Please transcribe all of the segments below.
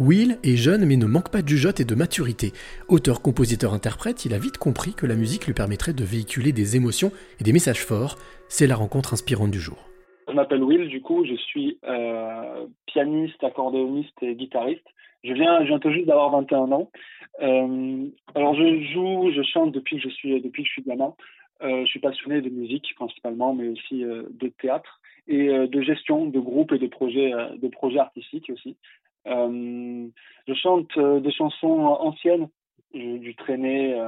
Will est jeune mais ne manque pas de jugeote et de maturité. Auteur, compositeur, interprète, il a vite compris que la musique lui permettrait de véhiculer des émotions et des messages forts. C'est la rencontre inspirante du jour. Je m'appelle Will, du coup, je suis euh, pianiste, accordéoniste et guitariste. Je viens, je tout juste d'avoir 21 ans. Euh, alors je joue, je chante depuis que je suis depuis que je suis gamin. Euh, je suis passionné de musique principalement, mais aussi de théâtre et de gestion de groupes et de projets, de projets artistiques aussi. Je chante des chansons anciennes, du traîner,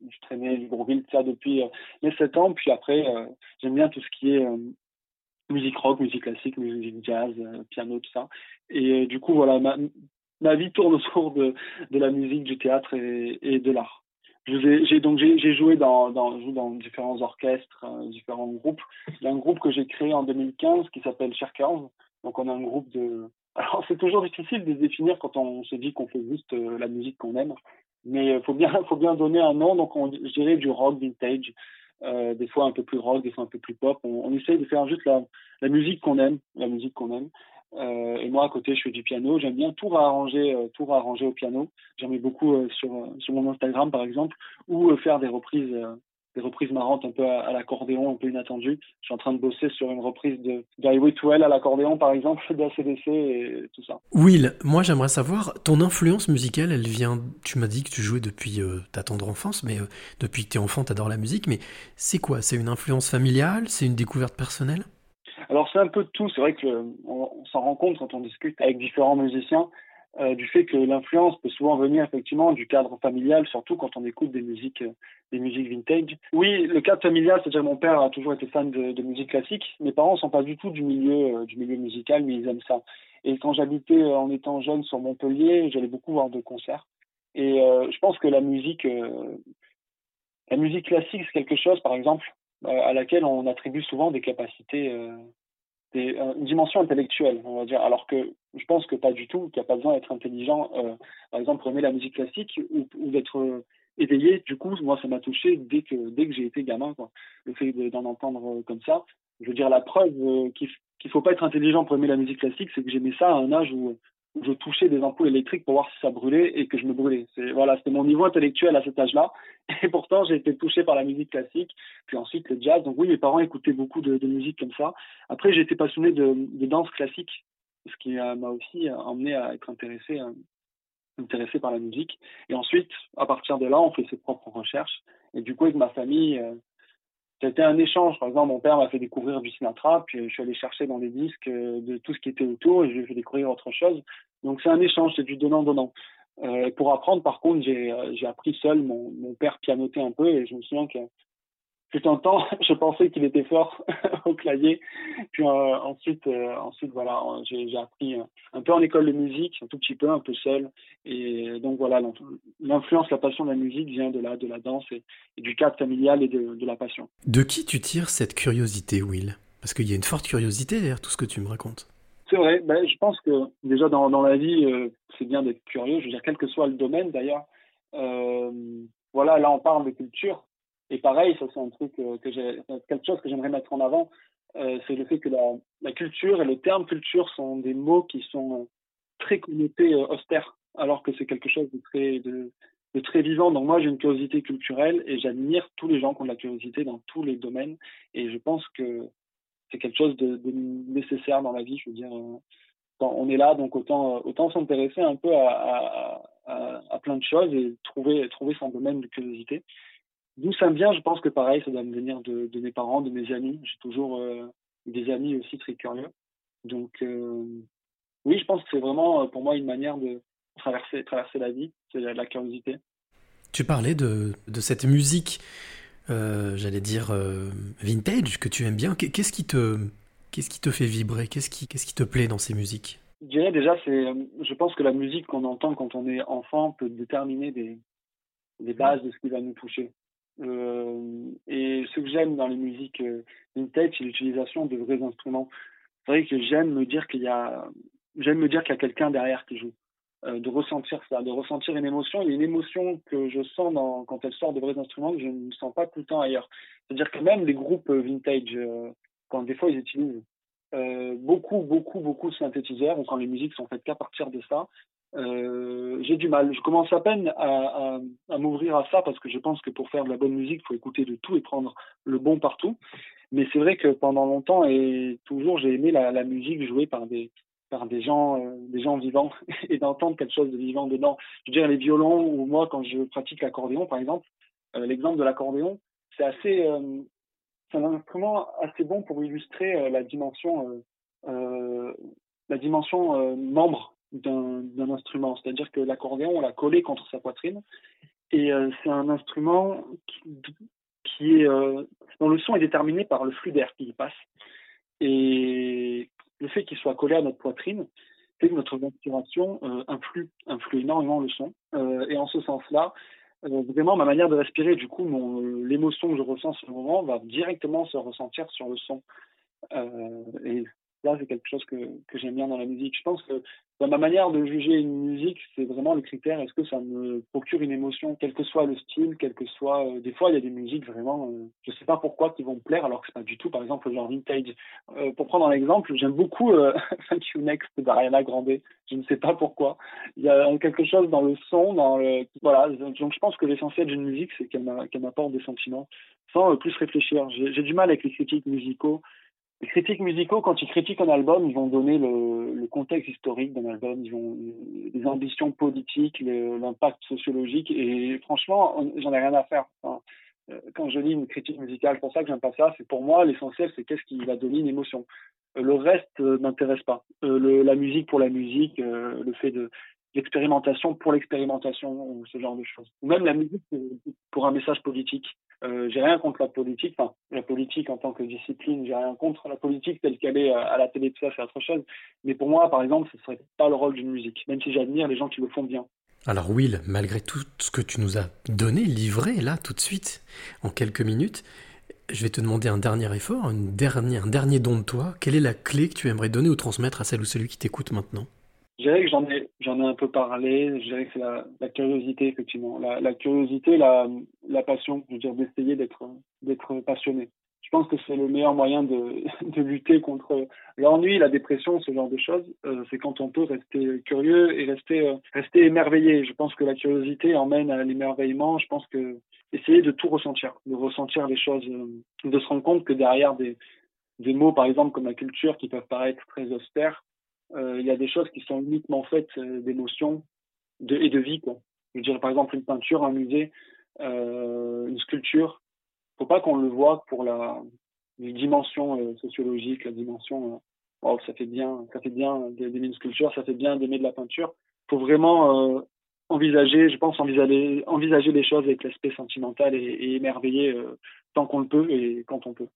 du traîner, du Bourville, ça depuis mes 7 ans. Puis après, j'aime bien tout ce qui est musique rock, musique classique, musique jazz, piano, tout ça. Et du coup, voilà, ma, vie tourne autour de, la musique, du théâtre et, de l'art. J'ai donc j'ai joué dans, dans, différents orchestres, euh, différents groupes. Il y a un groupe que j'ai créé en 2015 qui s'appelle Cherkers. Donc on a un groupe de. Alors c'est toujours difficile de définir quand on se dit qu'on fait juste euh, la musique qu'on aime, mais il faut bien faut bien donner un nom. Donc on, je dirais du rock vintage, euh, des fois un peu plus rock, des fois un peu plus pop. On, on essaye de faire juste la, musique qu'on aime, la musique qu'on aime. Euh, et moi, à côté, je fais du piano. J'aime bien tout réarranger, euh, tout réarranger au piano. J'aime beaucoup euh, sur, sur mon Instagram, par exemple, ou faire des reprises, des reprises marrantes un peu à, l'accordéon, un peu inattendues. Je suis en train de bosser sur une reprise de d'Highway to Hell à l'accordéon, par exemple, d'ACDC et tout ça. Will, moi, j'aimerais savoir, ton influence musicale, elle vient, tu m'as dit que tu jouais depuis ta tendre enfance, mais depuis que tu es enfant, tu adores la musique, mais c'est quoi? C'est une influence familiale? C'est une découverte personnelle? Alors c'est un peu de tout. C'est vrai qu'on on, s'en rend compte quand on discute avec différents musiciens euh, du fait que l'influence peut souvent venir effectivement du cadre familial, surtout quand on écoute des musiques, euh, des musiques vintage. Oui, le cadre familial, c'est-à-dire mon père a toujours été fan de, musique classique. Mes parents sont pas du tout du milieu, euh, du milieu musical, mais ils aiment ça. Et quand j'habitais en étant jeune sur Montpellier, j'allais beaucoup voir de concerts. Et je pense que la musique, la musique classique, c'est quelque chose, par exemple, à laquelle on attribue souvent des capacités, des, une dimension intellectuelle, on va dire. Alors que je pense que pas du tout, qu'il n'y a pas besoin d'être intelligent, euh, par exemple, pour aimer la musique classique ou, d'être euh, éveillé. Du coup, moi, ça m'a touché dès que, dès que j'ai été gamin. Le fait d'en entendre comme ça. Je veux dire, la preuve qu'il ne faut pas être intelligent pour aimer la musique classique, c'est que j'aimais ça à un âge où je touchais des ampoules électriques pour voir si ça brûlait et que je me brûlais. Voilà, c'était mon niveau intellectuel à cet âge-là. Et pourtant, j'ai été touché par la musique classique, puis ensuite le jazz. Donc oui, mes parents écoutaient beaucoup de, musique comme ça. Après, j'ai été passionné de, danse classique, ce qui m'a aussi emmené à être intéressé, euh, intéressé par la musique. Et ensuite, à partir de là, on fait ses propres recherches. Et du coup, avec ma famille, euh, c'était un échange. Par exemple, mon père m'a fait découvrir du Sinatra, puis je suis allé chercher dans les disques euh, de tout ce qui était autour et je lui ai fait découvrir autre chose. Donc c'est un échange, c'est du donnant-donnant. Euh, pour apprendre, par contre, j'ai euh, appris seul. Mon père pianotait un peu et je me souviens que tout un temps, je pensais qu'il était fort au clavier. Puis euh, ensuite, euh, ensuite voilà, j'ai appris un peu en école de musique, un tout petit peu, un peu seul. Et donc voilà, l'influence, la passion de la musique vient de la, de la danse et, du cadre familial et de, de, la passion. De qui tu tires cette curiosité, Will? Parce qu'il y a une forte curiosité derrière tout ce que tu me racontes. C'est vrai. Ben, je pense que déjà dans, dans la vie, euh, c'est bien d'être curieux. Je veux dire, quel que soit le domaine d'ailleurs. Euh, voilà, là on parle de culture. Et pareil, ça c'est un truc euh, que quelque chose que j'aimerais mettre en avant, euh, c'est le fait que la, culture et le terme culture sont des mots qui sont euh, très connotés austères, alors que c'est quelque chose de très, vivant. Donc moi j'ai une curiosité culturelle et j'admire tous les gens qui ont de la curiosité dans tous les domaines. Et je pense que c'est quelque chose de, nécessaire dans la vie. Je veux dire, quand on est là, donc autant, s'intéresser un peu à, à, plein de choses et trouver, trouver son domaine de curiosité. D'où ça me vient, je pense que pareil, ça doit me venir de, de mes parents, de mes amis. J'ai toujours euh, des amis aussi très curieux. Donc, euh, oui, je pense que c'est vraiment pour moi une manière de traverser, traverser la vie, c'est la, la, curiosité. Tu parlais de, de cette musique, euh, j'allais dire euh, vintage, que tu aimes bien. Qu'est-ce qui te, qu'est-ce qui te fait vibrer? Qu'est-ce qui, qu'est-ce qui te plaît dans ces musiques? Je dirais déjà, c'est, je pense que la musique qu'on entend quand on est enfant peut déterminer des, des bases de ce qui va nous toucher. Euh, et ce que j'aime dans les musiques euh, vintage, c'est l'utilisation de vrais instruments. C'est vrai que j'aime me dire qu'il y a, j'aime me dire qu'il y a quelqu'un derrière qui joue, euh, de ressentir ça, de ressentir une émotion. Il y a une émotion que je sens quand elle sort de vrais instruments que je ne sens pas tout le temps ailleurs. C'est-à-dire que même les groupes vintage, quand des fois ils utilisent beaucoup, beaucoup, beaucoup de synthétiseurs, ou quand les musiques sont faites qu'à partir de ça, j'ai du mal. Je commence à peine à, à m'ouvrir à ça parce que je pense que pour faire de la bonne musique, il faut écouter de tout et prendre le bon partout. Mais c'est vrai que pendant longtemps et toujours, j'ai aimé la, la, musique jouée par des par des gens euh, des gens vivants et d'entendre quelque chose de vivant dedans. Je veux dire les violons ou moi quand je pratique l'accordéon par exemple, euh, l'exemple de l'accordéon, c'est assez euh, c'est un instrument assez bon pour illustrer la dimension la dimension membre d'un instrument. C'est-à-dire que l'accordéon, on l'a collé contre sa poitrine et c'est un instrument qui, euh, dont le son est déterminé par le flux d'air qui y passe. Et le fait qu'il soit collé à notre poitrine fait que notre respiration euh, influe, influe énormément le son. Euh, et en ce sens-là, euh, vraiment, ma manière de respirer, du coup, l'émotion que je ressens en ce moment va directement se ressentir sur le son. Là, c'est quelque chose que, que j'aime bien dans la musique. Je pense que dans ma manière de juger une musique, c'est vraiment le critère est-ce que ça me procure une émotion, quel que soit le style, quel que soit. Euh, des fois, il y a des musiques vraiment, euh, je sais pas pourquoi, qui vont me plaire, alors que c'est pas du tout, par exemple, le genre vintage. Euh, pour prendre un exemple, j'aime beaucoup Thank You Next d'Ariana Grande. Je ne sais pas pourquoi. Il y a quelque chose dans le son, dans le. Voilà. Donc, je pense que l'essentiel d'une musique, c'est qu'elle m'apporte des sentiments sans plus réfléchir. J'ai du mal avec les critiques musicaux les critiques musicaux, quand ils critiquent un album, ils vont donner le, contexte historique d'un album, ils vont les ambitions politiques, l'impact sociologique, et franchement, j'en ai rien à faire. Euh, quand je lis une critique musicale, pour ça que j'aime pas ça, c'est pour moi l'essentiel, c'est qu'est-ce qui va donner une émotion. Euh, le reste euh, m'intéresse pas. Le, la musique pour la musique, le fait de l'expérimentation pour l'expérimentation, ou ce genre de choses. Ou même la musique pour un message politique. Euh, j'ai rien contre la politique, enfin la politique en tant que discipline, j'ai rien contre la politique telle qu'elle est à la télé, tout ça, c'est autre chose. Mais pour moi, par exemple, ce serait pas le rôle d'une musique, même si j'admire les gens qui le font bien. Alors Will, malgré tout ce que tu nous as donné, livré là tout de suite, en quelques minutes, je vais te demander un dernier effort, un dernier don de toi. Quelle est la clé que tu aimerais donner ou transmettre à celle ou celui qui t'écoute maintenant? Je dirais que j'en ai, j'en ai un peu parlé. Je dirais que c'est la, la, curiosité, effectivement. La, la, curiosité, la, la passion. Je veux dire, d'essayer d'être, d'être passionné. Je pense que c'est le meilleur moyen de, de lutter contre l'ennui, la dépression, ce genre de choses. Euh, c'est quand on peut rester curieux et rester, euh, rester émerveillé. Je pense que la curiosité emmène à l'émerveillement. Je pense que essayer de tout ressentir, de ressentir les choses, euh, de se rendre compte que derrière des, des mots, par exemple, comme la culture, qui peuvent paraître très austères, il y a des choses qui sont uniquement faites euh, d'émotions et de vie. Quoi. Je dirais par exemple une peinture, un musée, euh, une sculpture. Faut pas qu'on le voit pour la, dimension sociologique, la dimension oh, ça fait bien, ça fait bien d'aimer une sculpture, ça fait bien d'aimer de la peinture. Faut vraiment envisager, je pense envisager, envisager les choses avec l'aspect sentimental et, émerveillé tant qu'on le peut et quand on peut.